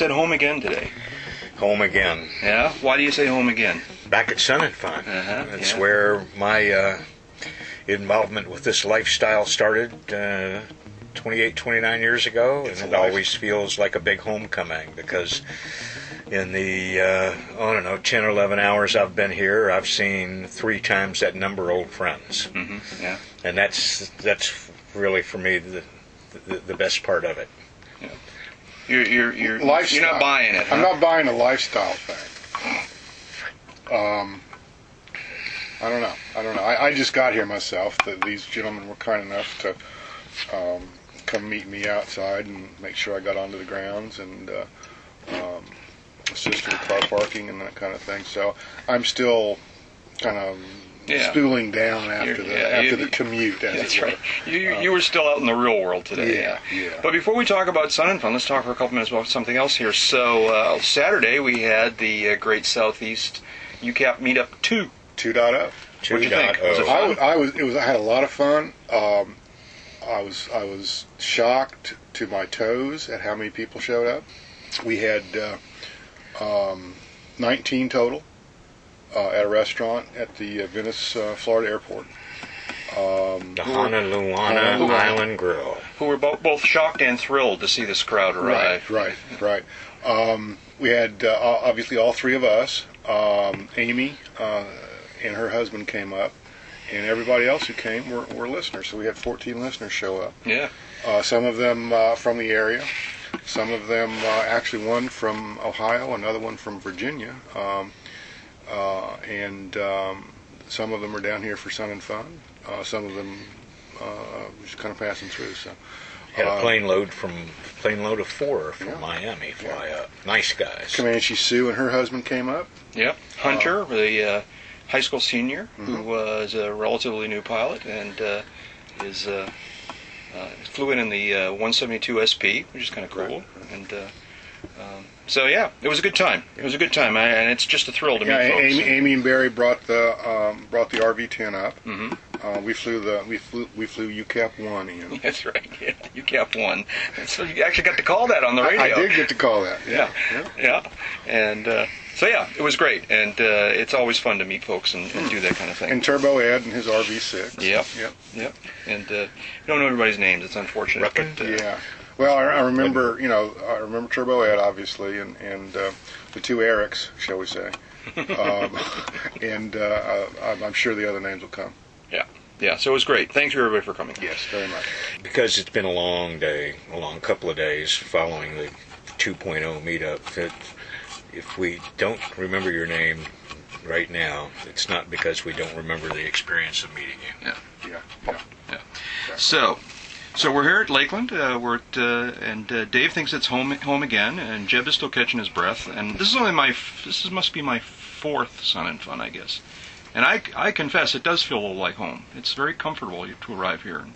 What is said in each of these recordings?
said home again today. Home again. Yeah? Why do you say home again? Back at Sun and Fun. Uh-huh, That's yeah. where my uh, involvement with this lifestyle started uh, 28, 29 years ago, It's and it life- always feels like a big homecoming because in the uh, I don't know 10 or 11 hours I've been here, I've seen three times that number old friends, hmm Yeah. and that's that's really for me the the, the best part of it. You're you're you're, Lifestyle. you're not buying it. I'm not buying a lifestyle thing. Um, I don't know. I don't know. I, I just got here myself. That these gentlemen were kind enough to um, come meet me outside and make sure I got onto the grounds and uh, um, assist with car parking and that kind of thing. So I'm still kind of Yeah. spooling down after You're- the yeah, after you- the commute. As That's it were. right. You you were still out in the real world today. Yeah, yeah. But before we talk about Sun and Fun, let's talk for a couple minutes about something else here. So uh, Saturday we had the uh, Great Southeast UCAP Meetup Two. 2.0. What'd you think? Was it fun? I, was- I was. It was. I had a lot of fun. Um, I was. I was shocked to my toes at how many people showed up. We had uh, um, 19 total uh, at a restaurant at the uh, Venice, uh, Florida airport. Um, The Honolulu Honolulu. Island Grill. Who were both both shocked and thrilled to see this crowd arrive. Right, right, right. Um, we had uh, obviously all three of us. Um, Amy uh, and her husband came up, and everybody else who came were, were listeners. So we had 14 listeners show up. Yeah. Uh, some of them uh, from the area, some of them uh, actually one from Ohio, another one from Virginia, um, uh, and um, some of them are down here for Sun and Fun. Uh, some of them uh, just kind of passing through. So Had a Uh, plane load from plane load of four from Yeah. Miami fly up. Nice guys. Comanche Sue and her husband came up. Yep. Hunter, the uh, high school senior, who Mhm. was a relatively new pilot and uh, is uh, uh, flew in in the uh, 172 SP, which is kind of cool. And uh, um, so yeah, it was a good time. It was a good time, I, and it's just a thrill to Yeah, meet folks. Amy, Amy and Barry brought the um, brought the RV10 up. Mm-hmm. Uh, we flew the we flew we flew UCAP one in. That's right. Yeah, UCAP one. So you actually got to call that on the radio. I did get to call that. Yeah. yeah. Yeah. And uh, so yeah, it was great, and uh, it's always fun to meet folks and, and do that kind of thing. And Turbo Ed and his RV6. Yep. Yep. Yep. And uh, you don't know everybody's names. It's unfortunate. Ruckin? But, uh, Yeah. Well, I, I remember, you know, I remember Turbo Ed, obviously, and and uh, the two Erics, shall we say, um, and uh, uh, I'm, I'm sure the other names will come. Yeah. Yeah, so it was great. Thank you everybody for coming. Yes, very much. because it's been a long day, a long couple of days following the 2.0 meetup. That if we don't remember your name right now, it's not because we don't remember the experience of meeting you. Yeah, yeah, yeah. So. So we're here at Lakeland. Uh, we're at, uh, and uh, Dave thinks it's home home again, and Jeb is still catching his breath. And this is only my f- this is, must be my fourth Sun and Fun, I guess. And I, I confess it does feel a little like home. It's very comfortable to arrive here. And,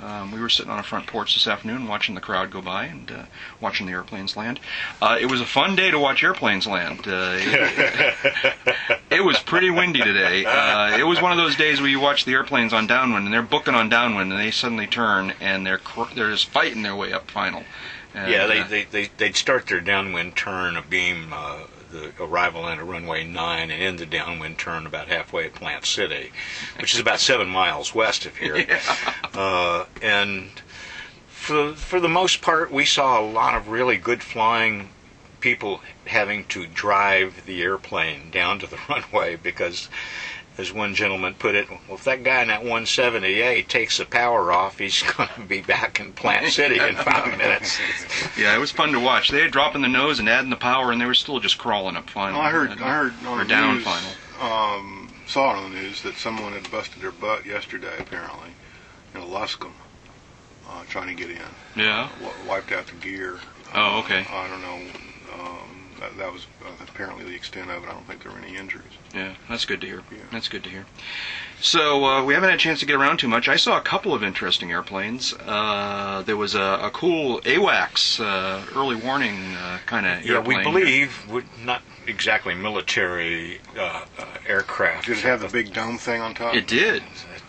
um, we were sitting on a front porch this afternoon watching the crowd go by and uh, watching the airplanes land. Uh, it was a fun day to watch airplanes land. Uh, it, was pretty windy today. Uh, it was one of those days where you watch the airplanes on downwind and they're booking on downwind and they suddenly turn and they're cr- they're just fighting their way up final. And, yeah, they, uh, they, they, they'd start their downwind turn, a beam, uh, the arrival into runway 9, and end the downwind turn about halfway at Plant City, which is about seven miles west of here. Uh, and for, for the most part, we saw a lot of really good flying people having to drive the airplane down to the runway because, as one gentleman put it, well, if that guy in that 178 takes the power off, he's going to be back in Plant City in five minutes. yeah, it was fun to watch. They had dropping the nose and adding the power, and they were still just crawling up final. Well, I heard, And- I heard on or the down news, final. Um, saw it on the news that someone had busted their butt yesterday, apparently, in Luscombe, uh, trying to get in. Yeah. W- wiped out the gear. Oh, okay. I don't know. Um, that, that was uh, apparently the extent of it. I don't think there were any injuries. Yeah, that's good to hear. Yeah. That's good to hear. So uh, we haven't had a chance to get around too much. I saw a couple of interesting airplanes. Uh, there was a, a cool AWACS uh, early warning uh, kind of Yeah, airplane. we believe would not exactly military uh, uh, aircraft. Did it have the big dome thing on top? it did.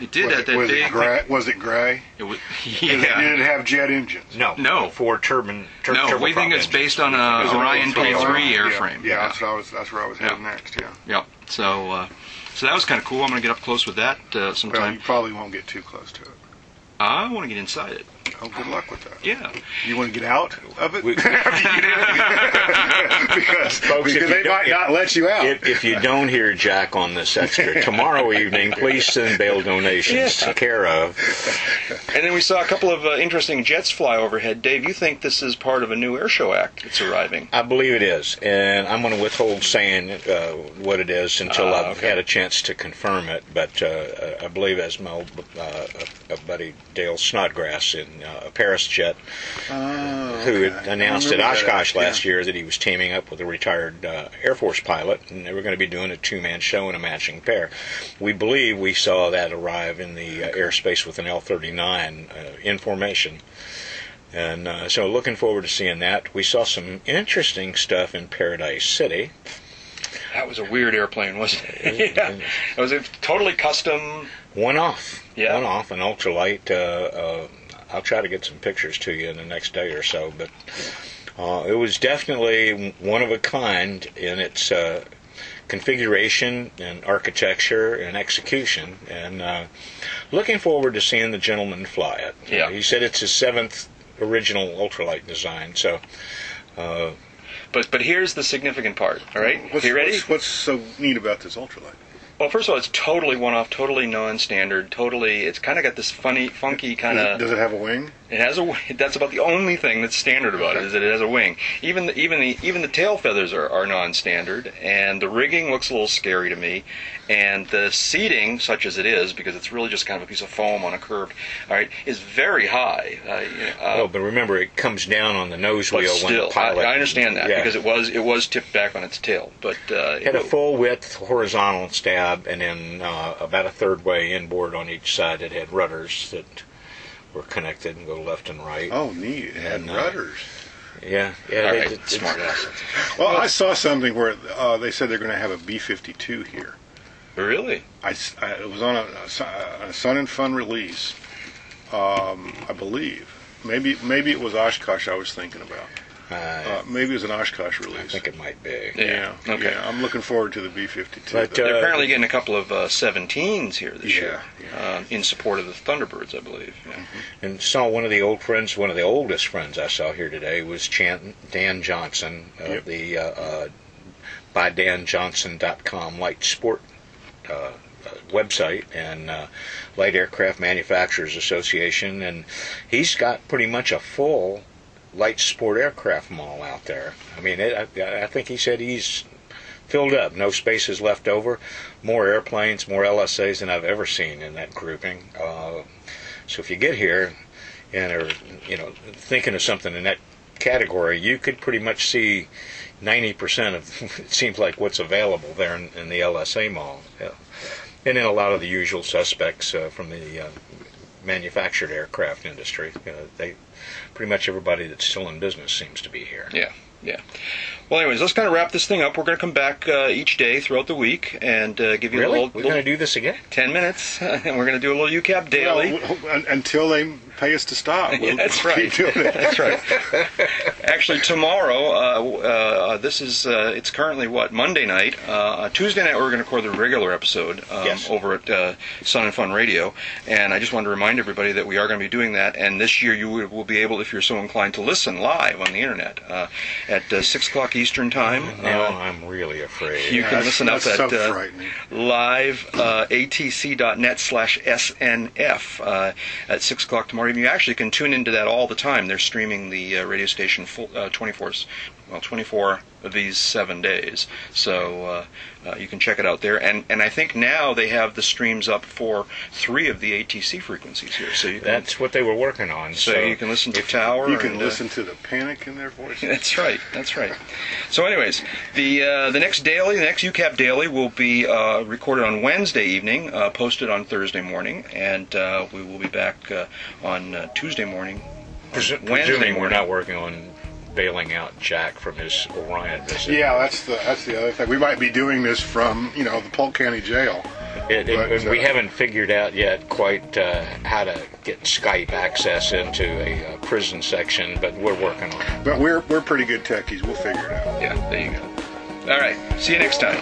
It did was at it, that was big. it gray? Was it gray? It was, Did yeah. it have jet engines? No, No. Four turbine. Tur- No, we think it's engines. based on a it Orion P3 Yeah, airframe. Yeah, that's what I was. That's where I was heading Yeah. next. Yeah. yeah. So, uh, so that was kind of cool. I'm going to get up close with that uh, Well, sometime. you probably won't get too close to it. I want to get inside it. Oh, good luck with that. Yeah. You want to get out of it? We- After you get in? because Folks, because they don't- might not let you out. If, if you don't hear Jack on this extra tomorrow evening, please send bail donations to care of. And then we saw a couple of uh, interesting jets fly overhead. Dave, you think this is part of a new air show act that's arriving? I believe it is, and I'm going to withhold saying uh, what it is until Ah, I've okay. had a chance to confirm it. But uh, I believe, as my old uh, uh, buddy Dale Snodgrass in uh, a Paris jet, Oh, who okay. had announced I at remember that, Oshkosh last yeah. year that he was teaming up with a retired uh, Air Force pilot, and they were going to be doing a two-man show in a matching pair. We believe we saw that arrive in the uh, airspace with an L-39 uh, in formation. And uh, so, looking forward to seeing that. We saw some interesting stuff in Paradise City. That was a weird airplane, wasn't it? yeah. It was a totally custom. One off, Yeah. one off, an ultralight. Uh, uh, I'll try to get some pictures to you in the next day or so, but uh, it was definitely one of a kind in its uh, configuration and architecture and execution. And uh, looking forward to seeing the gentleman fly it. Yeah. he said it's his seventh original ultralight design. So uh, But but here's the significant part. All right, What's, you ready? What's, what's so neat about this ultralight? Well, first of all, it's totally one-off, totally non-standard, totally. It's kind of got this funny, funky kind of. does it have a wing? It has a. w- That's about the only thing that's standard about it is that it has a wing. Even the even the even the tail feathers are, are non-standard, and the rigging looks a little scary to me, and the seating, such as it is, because it's really just kind of a piece of foam on a curve, all right, is very high. Uh, you know, uh, oh, but remember, it comes down on the nose but wheel when still, the pilot. I, I understand that Yeah. because it was it was tipped back on its tail, but uh, It had a full width horizontal stab, and then uh, about a third way inboard on each side, it had rudders that were connected and go left and right. Oh, neat. It had And, uh, rudders. Yeah, yeah. all they- right, it- smart ass. Well, I saw something where uh, they said they're going to have a B-52 here. Really? I, s- I- it was on a, a Sun- a Sun and Fun release, um, I believe. Maybe maybe it was Oshkosh I was thinking about. Uh, Uh, maybe it was an Oshkosh release. I think it might be. Yeah. Okay. yeah. I'm looking forward to the B-52. But, though. They're Uh, apparently getting a couple of uh, 17s here this Yeah, year Uh, in support of the Thunderbirds, I believe. Yeah. And saw one of the old friends, one of the oldest friends I saw here today was Chan, Dan Johnson of Yep. the uh, uh, bydanjohnson.com light sport uh, uh, website and uh, Light Aircraft Manufacturers Association, and he's got pretty much a full light sport aircraft mall out there. I mean, it, I, I think he said he's filled up, no spaces left over, more airplanes, more LSAs than I've ever seen in that grouping. Uh, so if you get here and are you know thinking of something in that category, you could pretty much see 90% of it seems like what's available there in, in the LSA mall. Yeah. And then a lot of the usual suspects uh, from the uh, manufactured aircraft industry. You know, they pretty much everybody that's still in business seems to be here. Yeah, yeah. Well, anyways, let's kind of wrap this thing up. We're going to come back uh, each day throughout the week and uh, give you Really? a little. We're going to do this again? 10 minutes, and we're going to do a little UCAP daily. Well, w- until they pay us to stop. We'll that's keep right. doing it. That's right. Actually, tomorrow, uh, uh, this is, uh, it's currently what, Monday night. Uh, Tuesday night, we're going to record the regular episode um, Yes. over at uh, Sun and Fun Radio. And I just wanted to remind everybody that we are going to be doing that. And this year, you will will be able, if you're so inclined, to listen live on the internet uh, at uh, 6 o'clock Eastern Time. Now Uh, I'm really afraid. you can That's- listen up at so uh, frightening. live uh, atc.net slash snf uh, at 6 o'clock tomorrow evening. You actually can tune into that all the time. They're streaming the uh, radio station full, uh, 24, well, 24 of these seven days. So uh, uh, you can check it out there. And, and I think now they have the streams up for three of the ATC frequencies here. So you can, That's what they were working on. so, So, you can listen to Tower. You can and, uh, listen to the panic in their voices. That's right. That's right. So, anyways, the uh, the next daily, the next UCAP daily, will be uh, recorded on Wednesday evening, uh, posted on Thursday morning, and uh, we will be back uh, on uh, Tuesday morning. Presu- Wednesday presuming we're not working on bailing out Jack from his Orion visit. Yeah, that's the that's the other thing. We might be doing this from you know the Polk County Jail. It, it- But, we uh, haven't figured out yet quite uh, how to get Skype access into a uh, prison section, but we're working on it. But we're we're pretty good techies. We'll figure it out. Yeah, there you go. All right. See you next time.